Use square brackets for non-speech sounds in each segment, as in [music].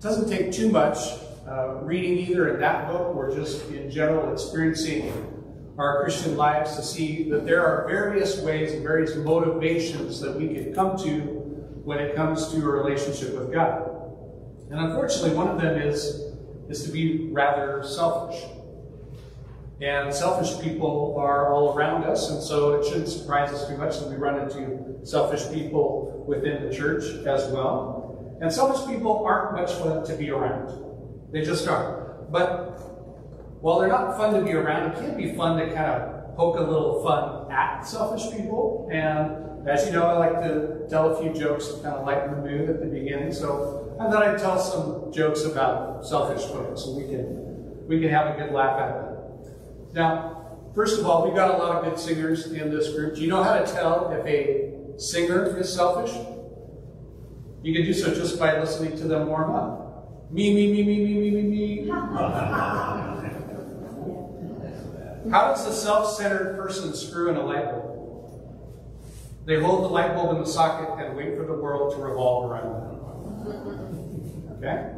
doesn't take too much uh, reading either in that book or just in general experiencing our Christian lives to see that there are various ways and various motivations that we can come to when it comes to a relationship with God. And unfortunately, one of them is, is to be rather selfish. And selfish people are all around us, and so it shouldn't surprise us too much that we run into selfish people within the church as well. And selfish people aren't much fun to be around. They just aren't. But while they're not fun to be around, it can be fun to kind of poke a little fun at selfish people. And as you know, I like to tell a few jokes to kind of lighten the mood at the beginning. So I thought I'd tell some jokes about selfish folks, so we can we can have a good laugh at them. Now, first of all, we've got a lot of good singers in this group. Do you know how to tell if a singer is selfish? You can do so just by listening to them warm up. Me, me, me, me, me, me, me, me. How does a self-centered person screw in a light bulb? They hold the light bulb in the socket and wait for the world to revolve around them. Okay?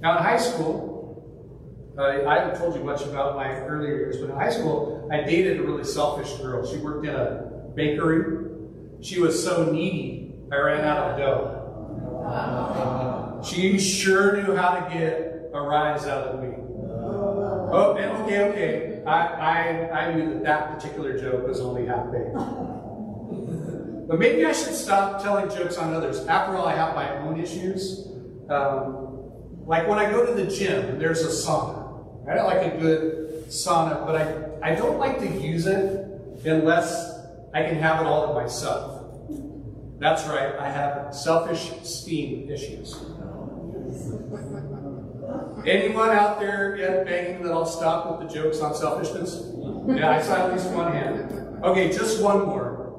Now in high school, uh, I haven't told you much about my earlier years, but in high school, I dated a really selfish girl. She worked in a bakery. She was so needy, I ran out of dough. She sure knew how to get a rise out of me. Oh, okay, okay. I, I, I knew that that particular joke was only half baked. But maybe I should stop telling jokes on others. After all, I have my own issues. Um, like when I go to the gym, there's a sauna. I don't like a good sauna, but I, I don't like to use it unless I can have it all to myself. That's right, I have selfish steam issues. Anyone out there yet begging that I'll stop with the jokes on selfishness? Yeah, I saw at least one hand. Okay, just one more.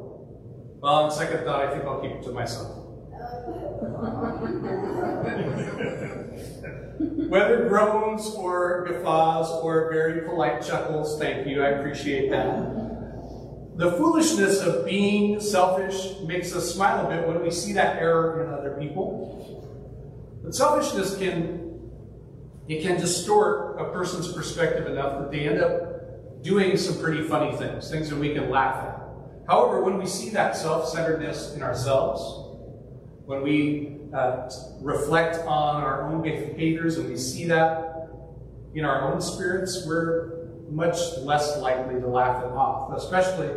Well, on second thought, I think I'll keep it to myself. Whether groans or guffaws or very polite chuckles, thank you, I appreciate that. The foolishness of being selfish makes us smile a bit when we see that error in other people. But selfishness can it can distort a person's perspective enough that they end up doing some pretty funny things, things that we can laugh at. However, when we see that self-centeredness in ourselves, when we uh, reflect on our own behaviors and we see that in our own spirits, we're much less likely to laugh it off, especially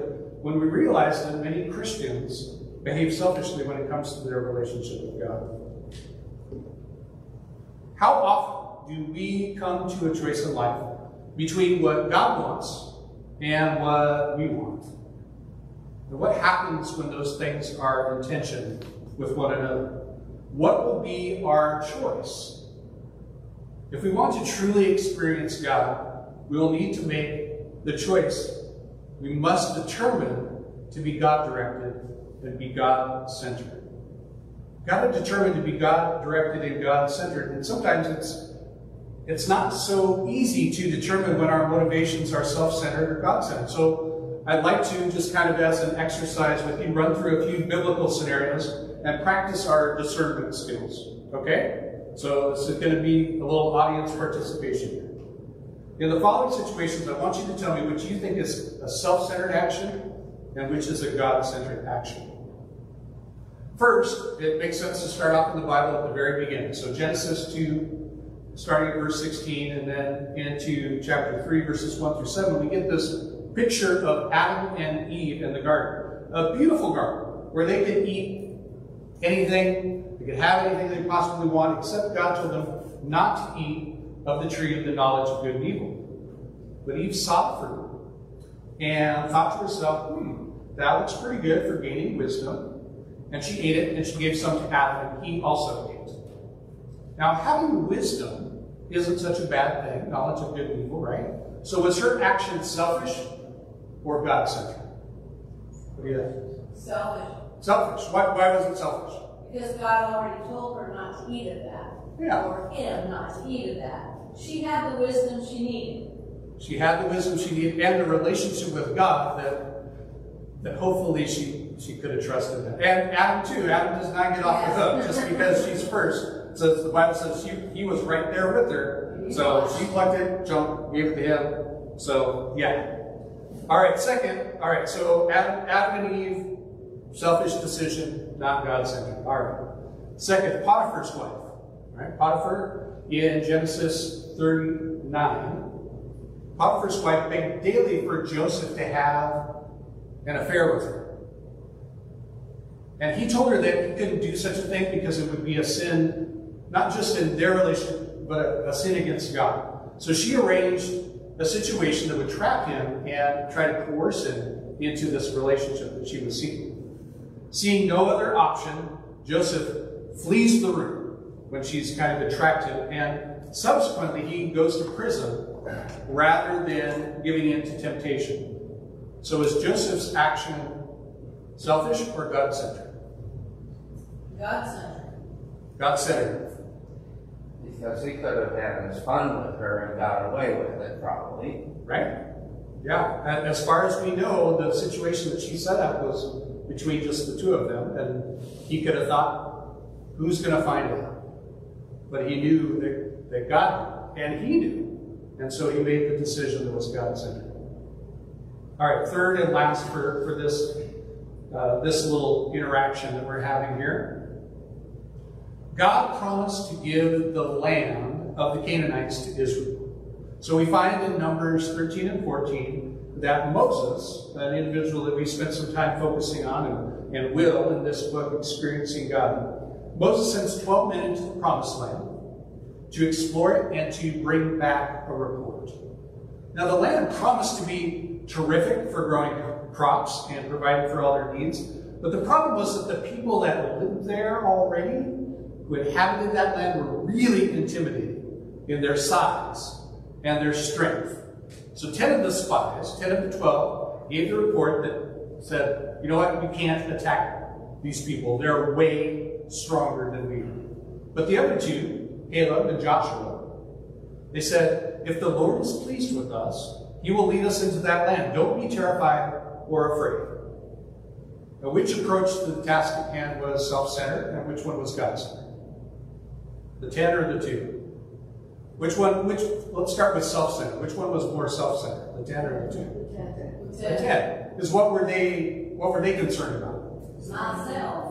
when we realize that many Christians behave selfishly when it comes to their relationship with God. How often do we come to a choice in life between what God wants and what we want? And what happens when those things are in tension with one another? What will be our choice? If we want to truly experience God, we will need to make the choice. We must determine to be God directed and be God centered. Got to determine to be God directed and God centered. And sometimes it's it's not so easy to determine when our motivations are self-centered or God-centered. So I'd like to just kind of as an exercise with you run through a few biblical scenarios and practice our discernment skills. Okay? So this is going to be a little audience participation. In the following situations, I want you to tell me which you think is a self-centered action and which is a God-centered action. First, it makes sense to start off in the Bible at the very beginning. So Genesis 2, starting at verse 16, and then into chapter 3, verses 1 through 7, we get this picture of Adam and Eve in the garden. A beautiful garden where they could eat anything, they could have anything they possibly want, except God told them not to eat of the tree of the knowledge of good and evil. But Eve saw the fruit and thought to herself, hmm, that looks pretty good for gaining wisdom. And she ate it, and she gave some to Adam, and he also ate. Now, having wisdom isn't such a bad thing, knowledge of good and evil, right? So was her action selfish or God-centered? What do you think? Selfish. Selfish. Why, why was it selfish? Because God already told her not to eat of that. Yeah. Or him not to eat of that. She had the wisdom she needed. She had the wisdom she needed and the relationship with God that that hopefully she, she could have trusted him. And Adam too. Adam does not get off the hook just because she's first. says the Bible says she, he was right there with her. So she plucked it, jumped, gave it to him. So yeah. All right, second, all right, so Adam, Adam and Eve, selfish decision, not God-centered. All right. Second, Potiphar's wife. Right, Potiphar in Genesis 39. Potiphar's wife begged daily for Joseph to have an affair with her. And he told her that he couldn't do such a thing because it would be a sin, not just in their relationship, but a sin against God. So she arranged a situation that would trap him and try to coerce him into this relationship that she was seeking. Seeing no other option, Joseph flees the room when she's kind of attracted, and subsequently he goes to prison rather than giving in to temptation. So is Joseph's action selfish or God centered? God centered. God centered. Because he could have had his fun with her and got away with it, probably. Right? Yeah. And as far as we know, the situation that she set up was between just the two of them, and he could have thought, who's going to find out? But he knew that, that God, and he knew. And so he made the decision that was God centered. All right, third and last for, for this, uh, this little interaction that we're having here. God promised to give the land of the Canaanites to Israel. So we find in Numbers 13 and 14 that Moses, an individual that we spent some time focusing on and, and will in this book, Experiencing God, Moses sends 12 men into the promised land to explore it and to bring back a report. Now, the land promised to be terrific for growing crops and providing for all their needs, but the problem was that the people that lived there already who inhabited that land were really intimidating in their size and their strength. So 10 of the spies, 10 of the 12, gave the report that said, you know what, we can't attack these people. They're way stronger than we are. But the other two, Caleb and Joshua, they said, if the Lord is pleased with us, he will lead us into that land. Don't be terrified or afraid. Now, which approach to the task at hand was self-centered and which one was God-centered? The 10 or the 2? Which one, which, let's start with self-centered. Which one was more self-centered, the 10 or the 2? The 10. The ten. Is what were they, what were they concerned about? Myself.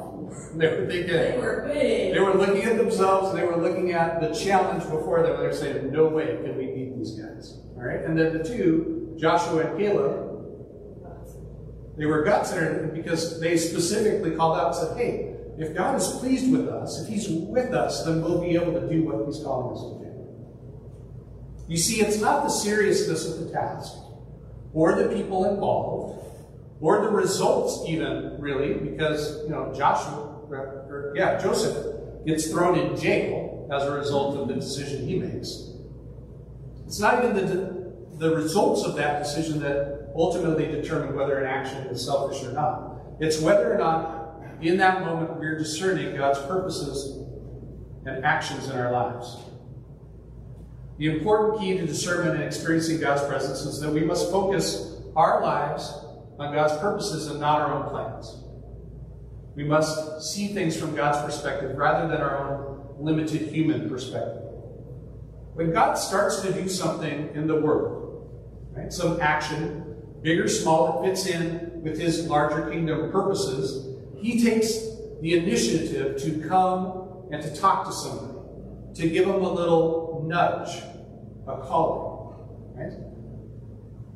They were thinking, They were big. they were looking at themselves, they were looking at the challenge before them, and they're saying, no way can we beat these guys. All right, and then the two, Joshua and Caleb, they were God-centered because they specifically called out and said, hey, if God is pleased with us, if He's with us, then we'll be able to do what He's calling us to do. You see, it's not the seriousness of the task, or the people involved, or the results even, really, because, you know, Joshua, or, yeah, Joseph gets thrown in jail as a result of the decision he makes. It's not even the, the results of that decision that ultimately determine whether an action is selfish or not. It's whether or not in that moment, we're discerning God's purposes and actions in our lives. The important key to discernment and experiencing God's presence is that we must focus our lives on God's purposes and not our own plans. We must see things from God's perspective rather than our own limited human perspective. When God starts to do something in the world, right, some action, big or small, that fits in with his larger kingdom purposes, he takes the initiative to come and to talk to somebody, to give them a little nudge, a calling, right?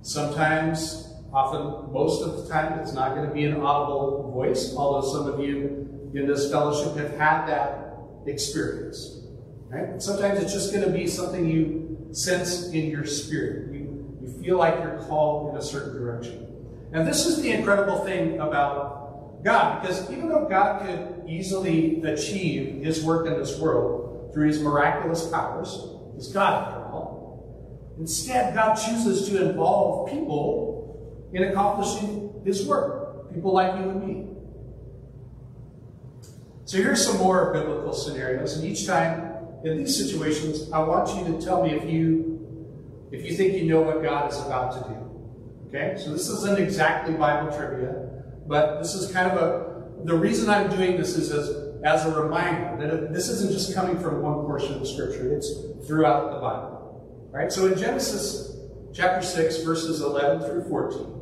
Sometimes, often, most of the time, it's not going to be an audible voice, although some of you in this fellowship have had that experience, right? Sometimes it's just going to be something you sense in your spirit. You, you feel like you're called in a certain direction. And this is the incredible thing about God, because even though God could easily achieve his work in this world through his miraculous powers, he's God after all, instead God chooses to involve people in accomplishing his work, people like you and me. So here's some more biblical scenarios, and each time in these situations, I want you to tell me if you if you think you know what God is about to do. Okay? So this isn't exactly Bible trivia. But this is kind of a, the reason I'm doing this is as as a reminder that this isn't just coming from one portion of scripture, it's throughout the Bible. Right? So in Genesis chapter 6, verses 11 through 14,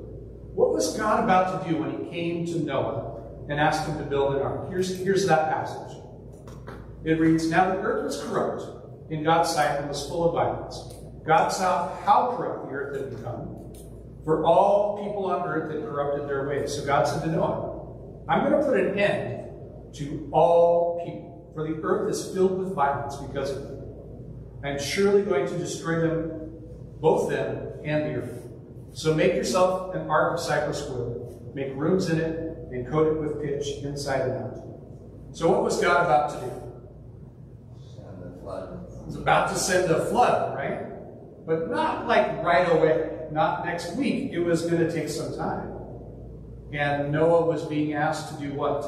what was God about to do when he came to Noah and asked him to build an ark? Here's, here's that passage. It reads, Now the earth was corrupt in God's sight and was full of violence. God saw how corrupt the earth had become, for all people on earth had corrupted their ways. So God said to Noah, I'm going to put an end to all people, for the earth is filled with violence because of them. I am surely going to destroy them, both them and the earth. So make yourself an ark of cypress wood, make rooms in it, and coat it with pitch inside and out. So what was God about to do? And the flood. He's about to send a flood, right? But not like right away, not next week. It was going to take some time. And Noah was being asked to do what?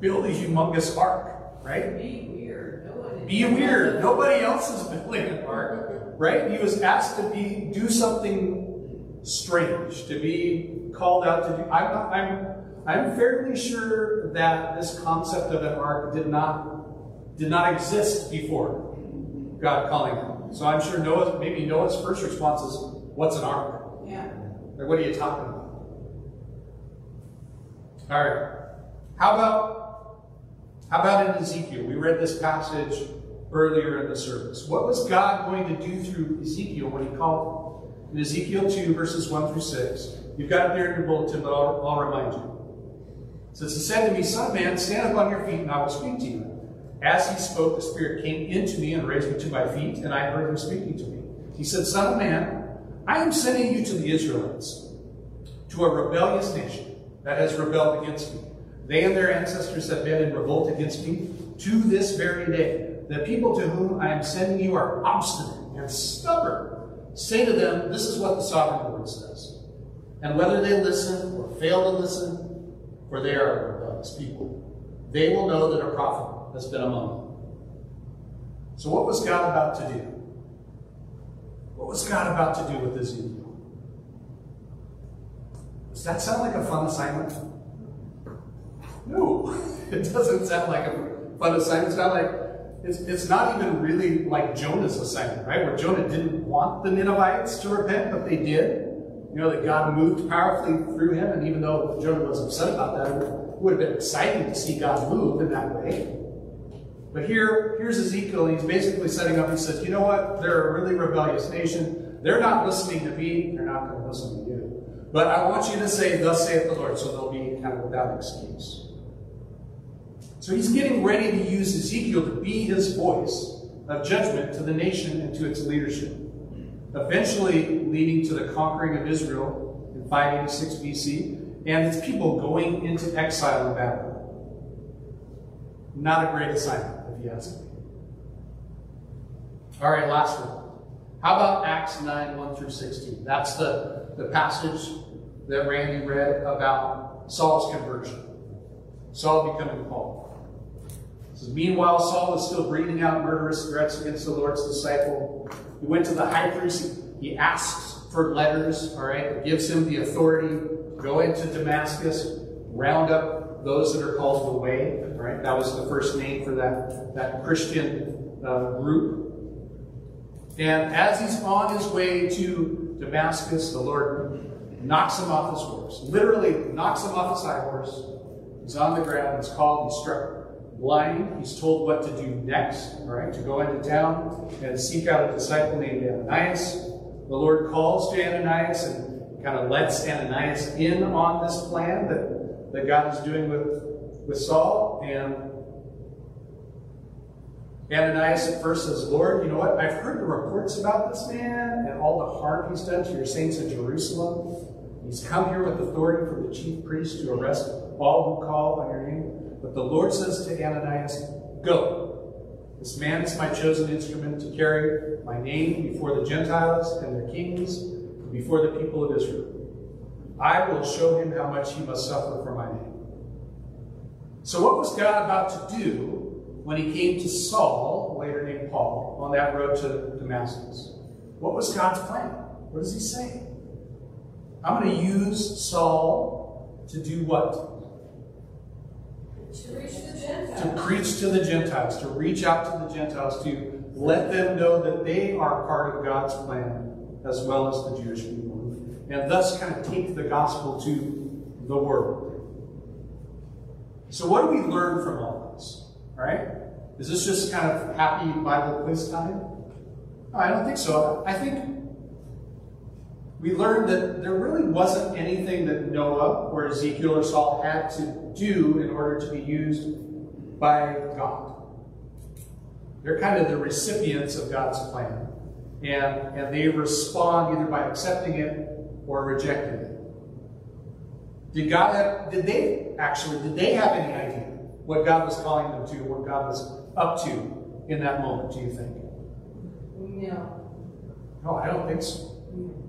Build a humongous ark, right? Be weird. No one. Be weird. Nobody else is building an ark, right? He was asked to be do something strange, to be called out to do. I'm I'm I'm fairly sure that this concept of an ark did not did not exist before God calling him. So I'm sure Noah maybe Noah's first response is, "What's an ark? Yeah. Like, what are you talking about?" All right. How about how about in Ezekiel? We read this passage earlier in the service. What was God going to do through Ezekiel when he called him? In Ezekiel 2, verses 1 through 6, you've got it there in your bulletin, but I'll, I'll remind you. It says, He said to me, Son of man, stand up on your feet, and I will speak to you. As he spoke, the Spirit came into me and raised me to my feet, and I heard him speaking to me. He said, Son of man, I am sending you to the Israelites, to a rebellious nation that has rebelled against me. They and their ancestors have been in revolt against me to this very day. The people to whom I am sending you are obstinate and stubborn. Say to them, This is what the sovereign Lord says. And whether they listen or fail to listen, for they are a rebellious people, they will know that a prophet has been among them. So, what was God about to do? What was God about to do with Ezekiel? Does that sound like a fun assignment? No, [laughs] it doesn't sound like a fun assignment. It's not like it's, it's not even really like Jonah's assignment, right? Where Jonah didn't want the Ninevites to repent, but they did. You know that God moved powerfully through him, and even though Jonah was upset about that, it would have been exciting to see God move in that way. But here, here's Ezekiel, he's basically setting up. He says, "You know what? They're a really rebellious nation. They're not listening to me. They're not going to listen to you. But I want you to say, Thus saith the Lord,' so they'll be kind of without excuse." So he's getting ready to use Ezekiel to be his voice of judgment to the nation and to its leadership, eventually leading to the conquering of Israel in 586 BC and its people going into exile in Babylon. Not a great assignment, if you ask me. All right, last one. How about Acts 9 1 through 16? That's the, the passage that Randy read about Saul's conversion. Saul becoming Paul. Says, Meanwhile, Saul was still breathing out murderous threats against the Lord's disciple. He went to the high priest. He asks for letters, all right, gives him the authority. Go into Damascus, round up those that are called the Way, right? That was the first name for that, that Christian uh, group. And as he's on his way to Damascus, the Lord knocks him off his horse. Literally knocks him off his high horse. He's on the ground. He's called. He's struck blind. He's told what to do next, all right, to go into town and seek out a disciple named Ananias. The Lord calls to Ananias and kind of lets Ananias in on this plan that, that God is doing with, with Saul. And Ananias at first says, Lord, you know what? I've heard the reports about this man and all the harm he's done to your saints in Jerusalem. He's come here with authority from the chief priest to arrest all who call on your name. But the Lord says to Ananias, Go. This man is my chosen instrument to carry my name before the Gentiles and their kings, and before the people of Israel. I will show him how much he must suffer for my name. So, what was God about to do when he came to Saul, later named Paul, on that road to Damascus? What was God's plan? What does he say? I'm going to use Saul to do what? To preach to the Gentiles, to reach out to the Gentiles, to let them know that they are part of God's plan as well as the Jewish people, and thus kind of take the gospel to the world. So, what do we learn from all this? Right? Is this just kind of happy Bible quiz time? No, I don't think so. I think we learned that there really wasn't anything that Noah or Ezekiel or Saul had to do in order to be used by God. They're kind of the recipients of God's plan. And, and they respond either by accepting it or rejecting it. Did God have, did they actually, did they have any idea what God was calling them to, what God was up to in that moment, do you think? No. No, I don't think so.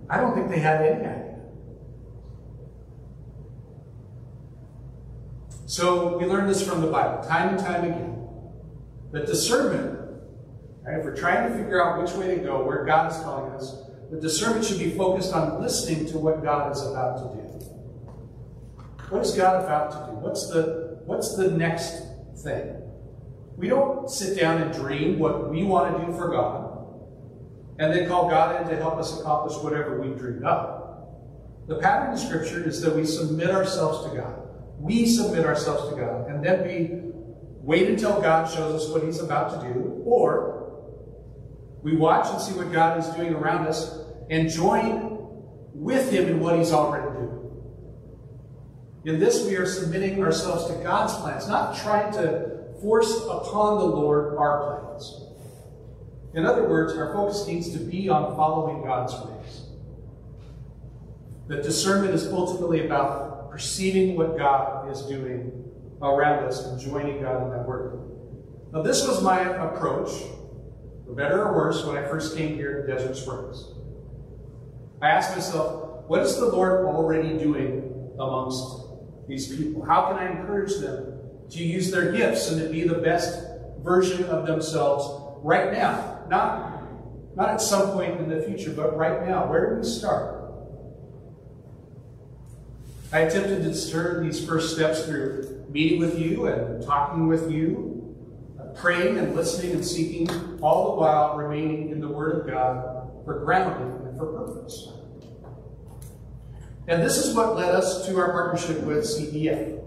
I don't think they had any idea. So we learn this from the Bible, time and time again. That discernment, right, if we're trying to figure out which way to go, where God is calling us, the discernment should be focused on listening to what God is about to do. What is God about to do? What's the what's the next thing? We don't sit down and dream what we want to do for God and then call God in to help us accomplish whatever we dreamed up. The pattern in Scripture is that we submit ourselves to God. We submit ourselves to God, and then we wait until God shows us what He's about to do, or we watch and see what God is doing around us and join with Him in what He's already doing. In this, we are submitting ourselves to God's plans, not trying to force upon the Lord our plans. In other words, our focus needs to be on following God's ways. That discernment is ultimately about perceiving what God is doing around us and joining God in that work. Now, this was my approach, for better or worse, when I first came here to Desert Springs. I asked myself, what is the Lord already doing amongst these people? How can I encourage them to use their gifts and to be the best version of themselves right now? Not, not at some point in the future, but right now. Where do we start? I attempted to discern these first steps through meeting with you and talking with you, uh, praying and listening and seeking, all the while remaining in the Word of God for grounding and for purpose. And this is what led us to our partnership with CDA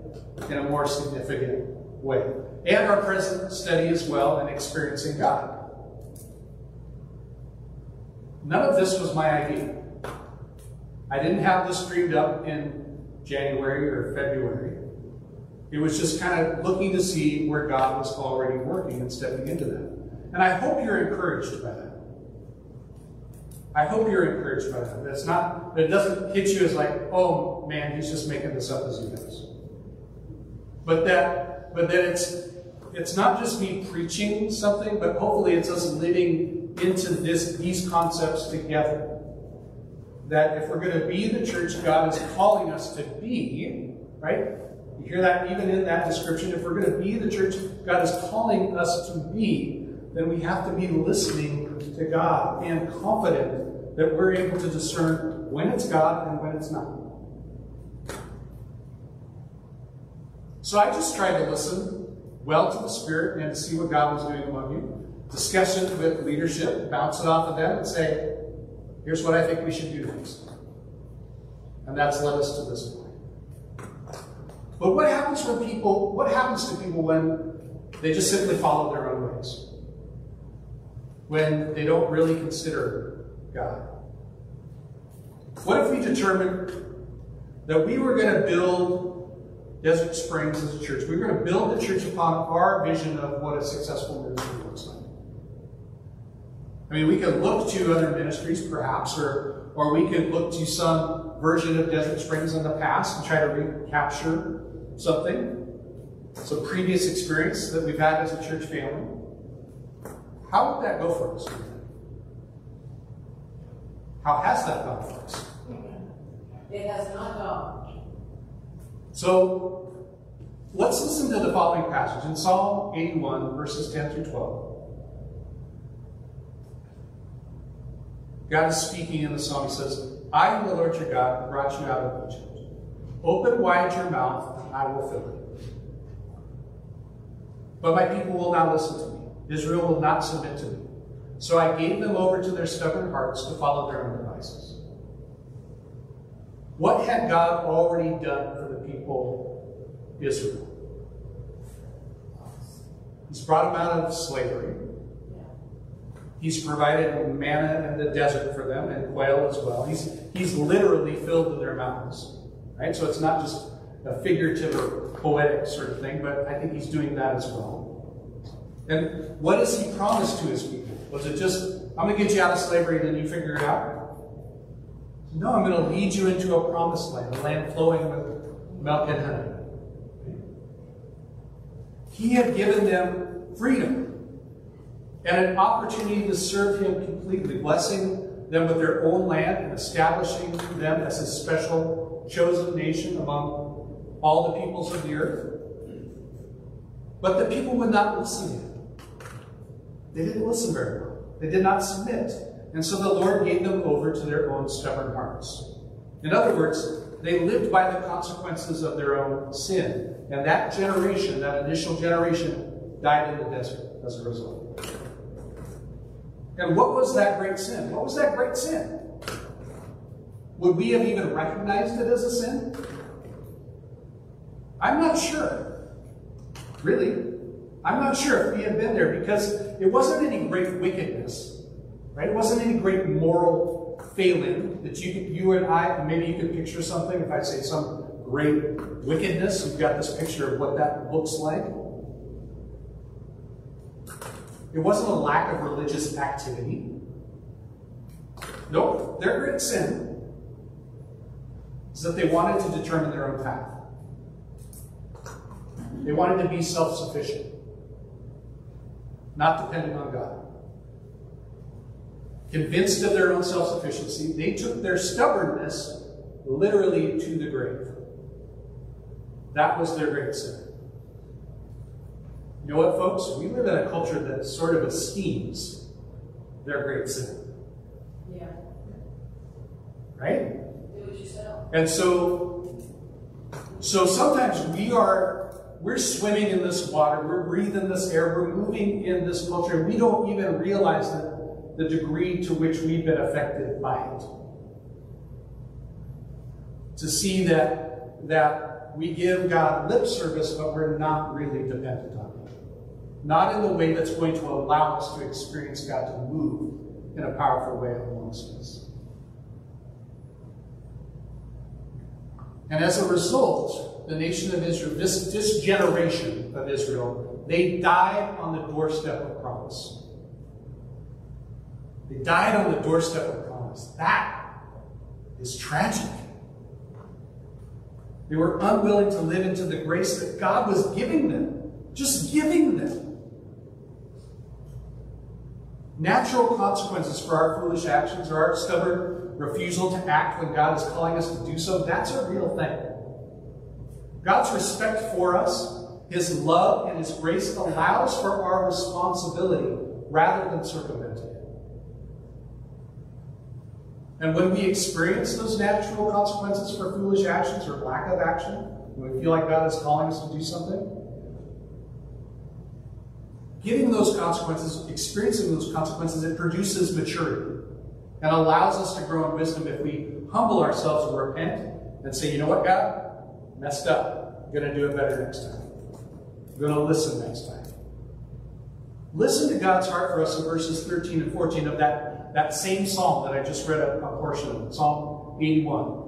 in a more significant way, and our present study as well in experiencing God. None of this was my idea. I didn't have this dreamed up in January or February. It was just kind of looking to see where God was already working and stepping into that. And I hope you're encouraged by that. I hope you're encouraged by that. That's not that it doesn't hit you as like, oh man, he's just making this up as he goes. But that but that it's it's not just me preaching something, but hopefully it's us living into this these concepts together. That if we're going to be the church God is calling us to be, right? You hear that even in that description. If we're going to be the church God is calling us to be, then we have to be listening to God and confident that we're able to discern when it's God and when it's not. So I just tried to listen well to the Spirit and to see what God was doing among you. Discussion with leadership, bounce it off of them and say, here's what I think we should do next. And that's led us to this point. But what happens when people, what happens to people when they just simply follow their own ways? When they don't really consider God? What if we determined that we were going to build Desert Springs as a church? We were going to build the church upon our vision of what a successful ministry. I mean, we could look to other ministries, perhaps, or, or we could look to some version of Desert Springs in the past and try to recapture something, some previous experience that we've had as a church family. How would that go for us? How has that gone for us? It has not gone. So let's listen to the following passage in Psalm 81, verses 10 through 12. God is speaking in the psalm. He says, I am the Lord your God who brought you out of Egypt. Open wide your mouth, and I will fill it. But my people will not listen to me. Israel will not submit to me. So I gave them over to their stubborn hearts to follow their own devices. What had God already done for the people Israel? He's brought them out of slavery. He's provided manna in the desert for them and quail as well. He's, he's literally filled their mouths. Right? So it's not just a figurative or poetic sort of thing, but I think he's doing that as well. And what does he promise to his people? Was it just, I'm going to get you out of slavery and then you figure it out? No, I'm going to lead you into a promised land, a land flowing with milk and honey. He had given them freedom and an opportunity to serve him completely, blessing them with their own land and establishing them as his special chosen nation among all the peoples of the earth. But the people would not listen to him. They didn't listen very well. They did not submit. And so the Lord gave them over to their own stubborn hearts. In other words, they lived by the consequences of their own sin. And that generation, that initial generation, died in the desert as a result. And what was that great sin? What was that great sin? Would we have even recognized it as a sin? I'm not sure. Really. I'm not sure if we had been there because it wasn't any great wickedness, right? It wasn't any great moral failing that you you and I, maybe you could picture something. If I say some great wickedness, you've got this picture of what that looks like. It wasn't a lack of religious activity. Nope, their great sin is that they wanted to determine their own path. They wanted to be self sufficient, not dependent on God. Convinced of their own self sufficiency, they took their stubbornness literally to the grave. That was their great sin. You know what, folks? We live in a culture that sort of esteems their great sin. Yeah. Right? Do it yourself. And so, so sometimes we are, we're swimming in this water, we're breathing this air, we're moving in this culture, and we don't even realize that the degree to which we've been affected by it. To see that, that we give God lip service, but we're not really dependent on Him. Not in the way that's going to allow us to experience God to move in a powerful way amongst us. And as a result, the nation of Israel, this, this generation of Israel, they died on the doorstep of promise. They died on the doorstep of promise. That is tragic. They were unwilling to live into the grace that God was giving them, just giving them. Natural consequences for our foolish actions or our stubborn refusal to act when God is calling us to do so, that's a real thing. God's respect for us, His love, and His grace allows for our responsibility rather than circumventing it. And when we experience those natural consequences for foolish actions or lack of action, when we feel like God is calling us to do something, Getting those consequences, experiencing those consequences, it produces maturity and allows us to grow in wisdom if we humble ourselves and repent and say, you know what, God? Messed up. I'm going to do it better next time. I'm going to listen next time. Listen to God's heart for us in verses 13 and 14 of that, that same psalm that I just read a, a portion of, Psalm 81.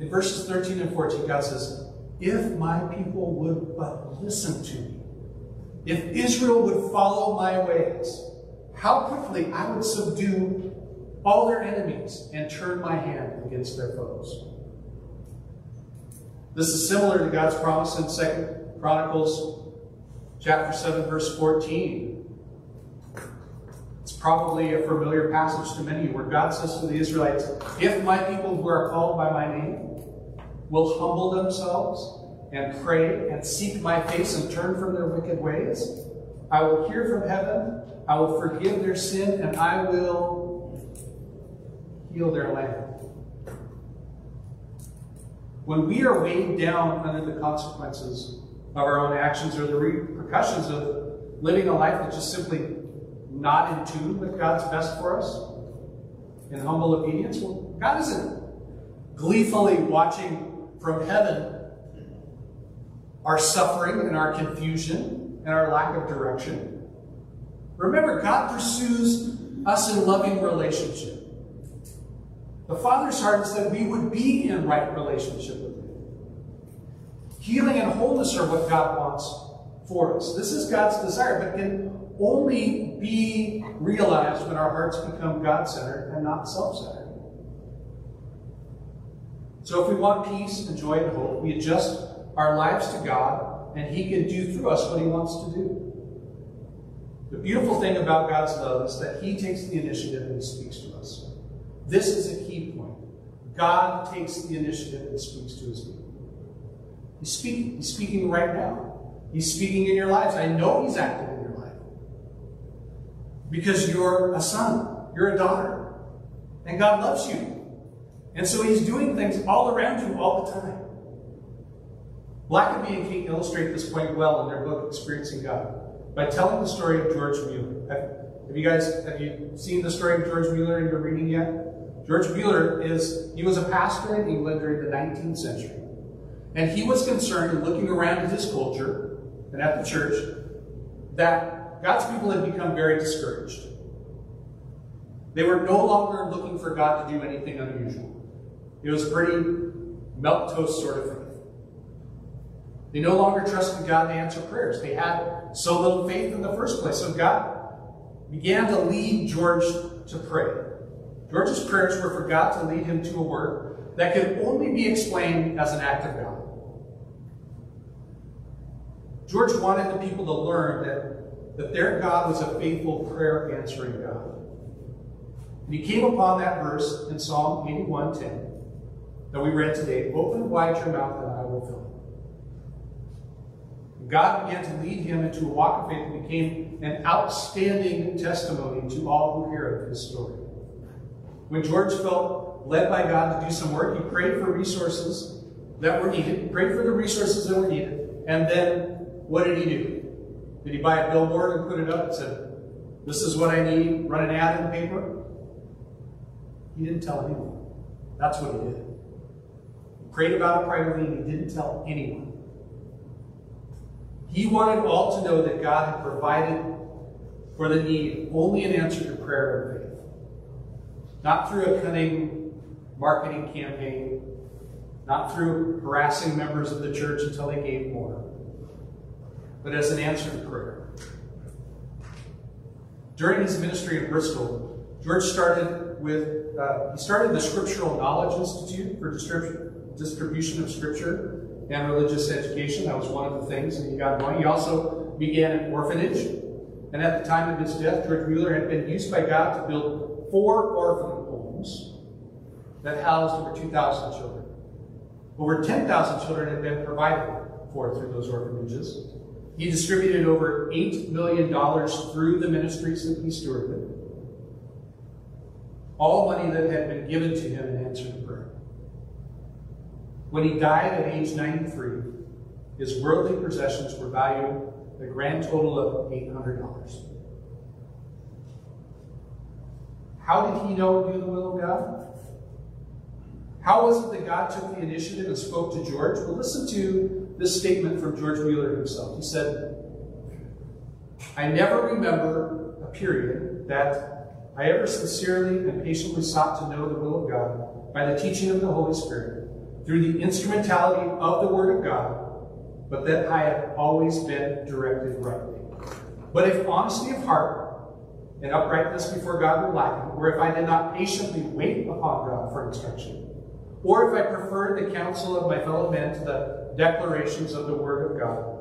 In verses 13 and 14, God says, If my people would but listen to me, if Israel would follow my ways, how quickly I would subdue all their enemies and turn my hand against their foes. This is similar to God's promise in Second Chronicles chapter 7, verse 14. It's probably a familiar passage to many where God says to the Israelites, If my people who are called by my name will humble themselves and pray and seek my face and turn from their wicked ways, I will hear from heaven, I will forgive their sin, and I will heal their land. When we are weighed down under the consequences of our own actions or the repercussions of living a life that's just simply not in tune with God's best for us in humble obedience? Well, God isn't gleefully watching from heaven our suffering and our confusion and our lack of direction. Remember, God pursues us in loving relationship. The Father's heart is that we would be in right relationship with Him. Healing and wholeness are what God wants for us. This is God's desire, but can only be realized when our hearts become God centered and not self centered. So if we want peace and joy and hope, we adjust our lives to God, and He can do through us what He wants to do. The beautiful thing about God's love is that He takes the initiative and He speaks to us. This is a key point. God takes the initiative and speaks to His people. He's speaking. He's speaking right now. He's speaking in your lives. I know He's active in your life. Because you're a son, you're a daughter, and God loves you. And so He's doing things all around you all the time. Blackaby and King illustrate this point well in their book Experiencing God by telling the story of George Mueller. Have, have you guys have you seen the story of George Mueller in your reading yet? George Mueller is he was a pastor in England during the 19th century. And he was concerned in looking around at his culture and at the church that God's people had become very discouraged. They were no longer looking for God to do anything unusual. It was pretty melt toast sort of thing. They no longer trusted God to answer prayers. They had so little faith in the first place. So God began to lead George to pray. George's prayers were for God to lead him to a work that could only be explained as an act of God. George wanted the people to learn that, that their God was a faithful prayer answering God. And he came upon that verse in Psalm 81:10 that we read today. Open wide your mouth and I will fill it. God began to lead him into a walk of faith and became an outstanding testimony to all who hear of his story. When George felt led by God to do some work, he prayed for resources that were needed. Prayed for the resources that were needed. And then what did he do? Did he buy a billboard and put it up and said, This is what I need, run an ad in the paper? He didn't tell anyone. That's what he did. He prayed about it privately and he didn't tell anyone. He wanted all to know that God had provided for the need only in answer to prayer and faith. Not through a cunning marketing campaign, not through harassing members of the church until they gave more, but as an answer to prayer. During his ministry in Bristol, George started with uh, he started the Scriptural Knowledge Institute for distribution of Scripture and religious education. That was one of the things that he got going. He also began an orphanage. And at the time of his death, George Mueller had been used by God to build four orphan homes that housed over 2,000 children. Over 10,000 children had been provided for through those orphanages. He distributed over $8 million through the ministries that he stewarded. All money that had been given to him in answer to prayer. When he died at age 93, his worldly possessions were valued a grand total of $800. How did he know to do the will of God? How was it that God took the initiative and spoke to George? Well, listen to this statement from George Mueller himself. He said, I never remember a period that I ever sincerely and patiently sought to know the will of God by the teaching of the Holy Spirit through the instrumentality of the Word of God, but that I have always been directed rightly. But if honesty of heart and uprightness before God were lacking, or if I did not patiently wait upon God for instruction, or if I preferred the counsel of my fellow men to the declarations of the Word of God,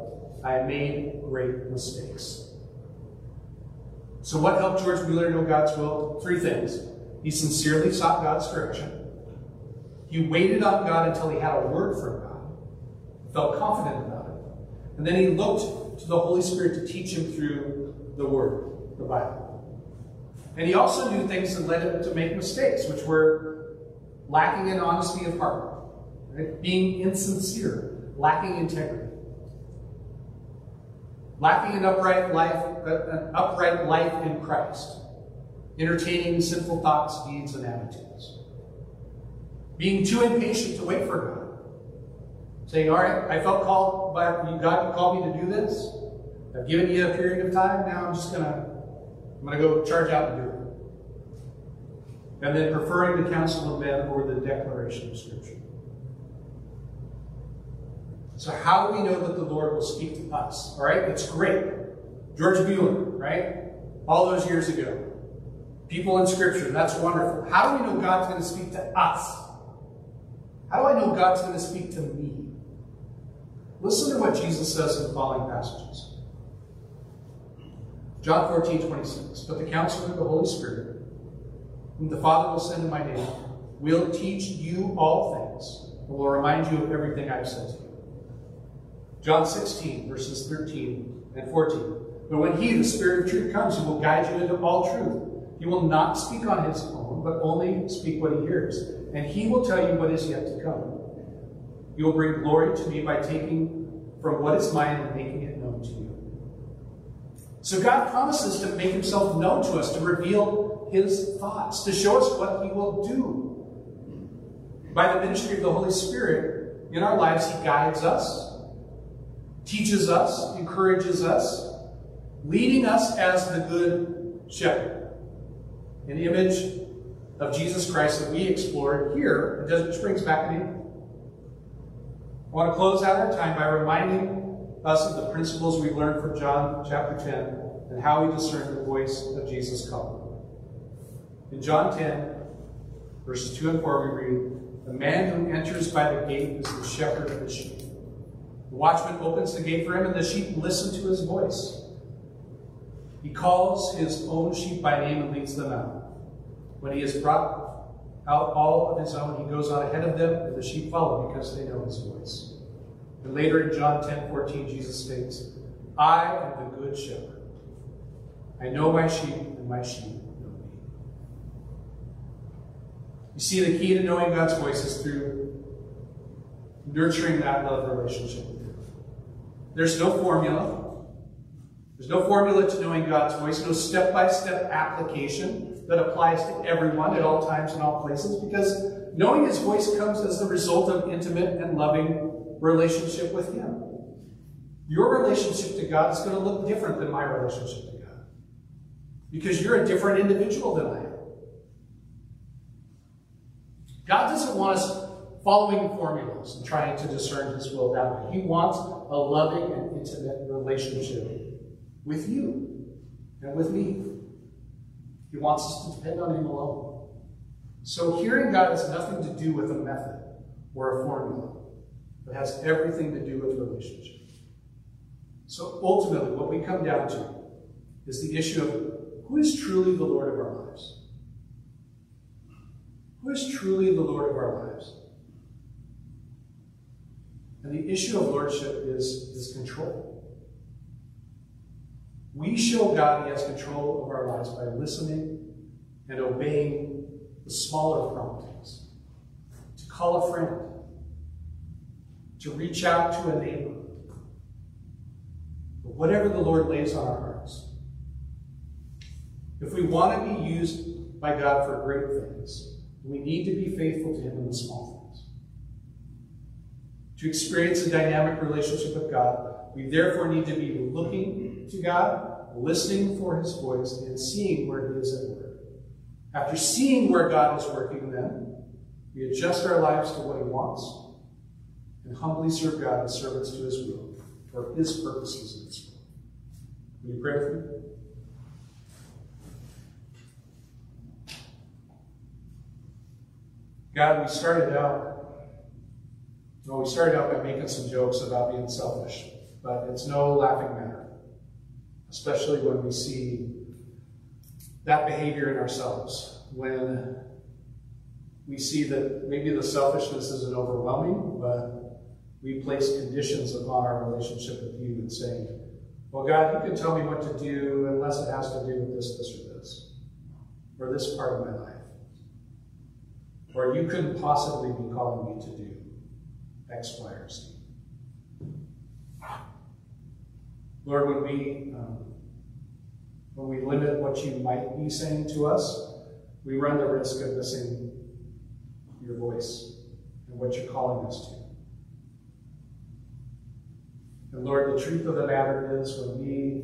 I made great mistakes. So, what helped George Mueller know God's will? Three things. He sincerely sought God's direction. He waited on God until he had a word from God, felt confident about it. And then he looked to the Holy Spirit to teach him through the Word, the Bible. And he also knew things that led him to make mistakes, which were lacking in honesty of heart, right? being insincere, lacking integrity. lacking an upright life, uh, an upright life in Christ, entertaining sinful thoughts, deeds, and attitudes, being too impatient to wait for God, saying, "All right, I felt called by God called me to do this. I've given you a period of time. Now I'm just gonna, I'm gonna go charge out and do it." And then preferring the counsel of men over the declaration of Scripture. So how do we know that the Lord will speak to us? All right, it's great. George Mueller, right? All those years ago. People in Scripture, that's wonderful. How do we know God's going to speak to us? How do I know God's going to speak to me? Listen to what Jesus says in the following passages. John 14, 26. But the counselor of the Holy Spirit, whom the Father will send in my name, will teach you all things and will remind you of everything I've said to you. John 16, verses 13 and 14. But when he, the Spirit of truth, comes, he will guide you into all truth. He will not speak on his own, but only speak what he hears. And he will tell you what is yet to come. He will bring glory to me by taking from what is mine and making it known to you. So God promises to make himself known to us, to reveal his thoughts, to show us what he will do. By the ministry of the Holy Spirit in our lives, he guides us, teaches us, encourages us, leading us as the good shepherd. An image of Jesus Christ that we explored here at Desert Springs in April. I want to close out our time by reminding us of the principles we learned from John chapter 10 and how we discern the voice of Jesus calling. In John 10, verses 2 and 4, we read, The man who enters by the gate is the shepherd of the sheep. The watchman opens the gate for him, and the sheep listen to his voice. He calls his own sheep by name and leads them out. When he has brought out all of his own, he goes on ahead of them, and the sheep follow because they know his voice. And later in John 10 14, Jesus states, I am the good shepherd. I know my sheep, and my sheep know me. You see, the key to knowing God's voice is through nurturing that love relationship with Him. There's no formula. There's no formula to knowing God's voice, no step by step application that applies to everyone at all times and all places, because knowing His voice comes as the result of intimate and loving relationship with Him. Your relationship to God is going to look different than my relationship to God, because you're a different individual than I am. God doesn't want us following formulas and trying to discern His will that way. He wants a loving and intimate relationship with you and with me. He wants us to depend on Him alone. So hearing God has nothing to do with a method or a formula, but has everything to do with relationship. So ultimately, what we come down to is the issue of who is truly the Lord of our lives? Who is truly the Lord of our lives? And the issue of lordship is, is control. We show God He has control of our lives by listening and obeying the smaller promptings. To call a friend, to reach out to a neighbor, but whatever the Lord lays on our hearts. If we want to be used by God for great things, we need to be faithful to Him in the small things. To experience a dynamic relationship with God, we therefore need to be looking to God, listening for His voice, and seeing where He is at work. After seeing where God is working, then, we adjust our lives to what He wants and humbly serve God as servants to His will for His purposes in this world. Will you pray with me? God, we started out, well, we started out by making some jokes about being selfish, but it's no laughing matter, especially when we see that behavior in ourselves. When we see that maybe the selfishness isn't overwhelming, but we place conditions upon our relationship with you and saying, well, God, you can tell me what to do unless it has to do with this, this, or this, or this part of my life. Or you couldn't possibly be calling me to do X, Y, or Z. Lord, when we um, when we limit what you might be saying to us, we run the risk of missing your voice and what you're calling us to. And Lord, the truth of the matter is when we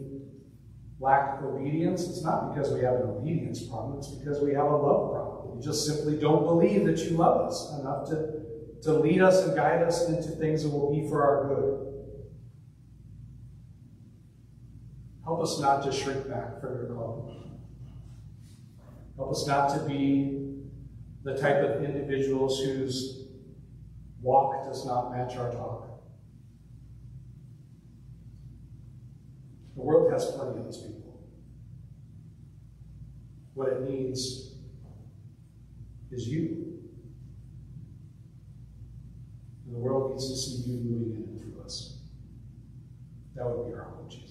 lack obedience, it's not because we have an obedience problem, it's because we have a love problem. We just simply don't believe that you love us enough to, to lead us and guide us into things that will be for our good. Help us not to shrink back from your call. Help us not to be the type of individuals whose walk does not match our talk. The world has plenty of these people. What it needs is you. And the world needs to see you moving in and through us. That would be our hope, Jesus.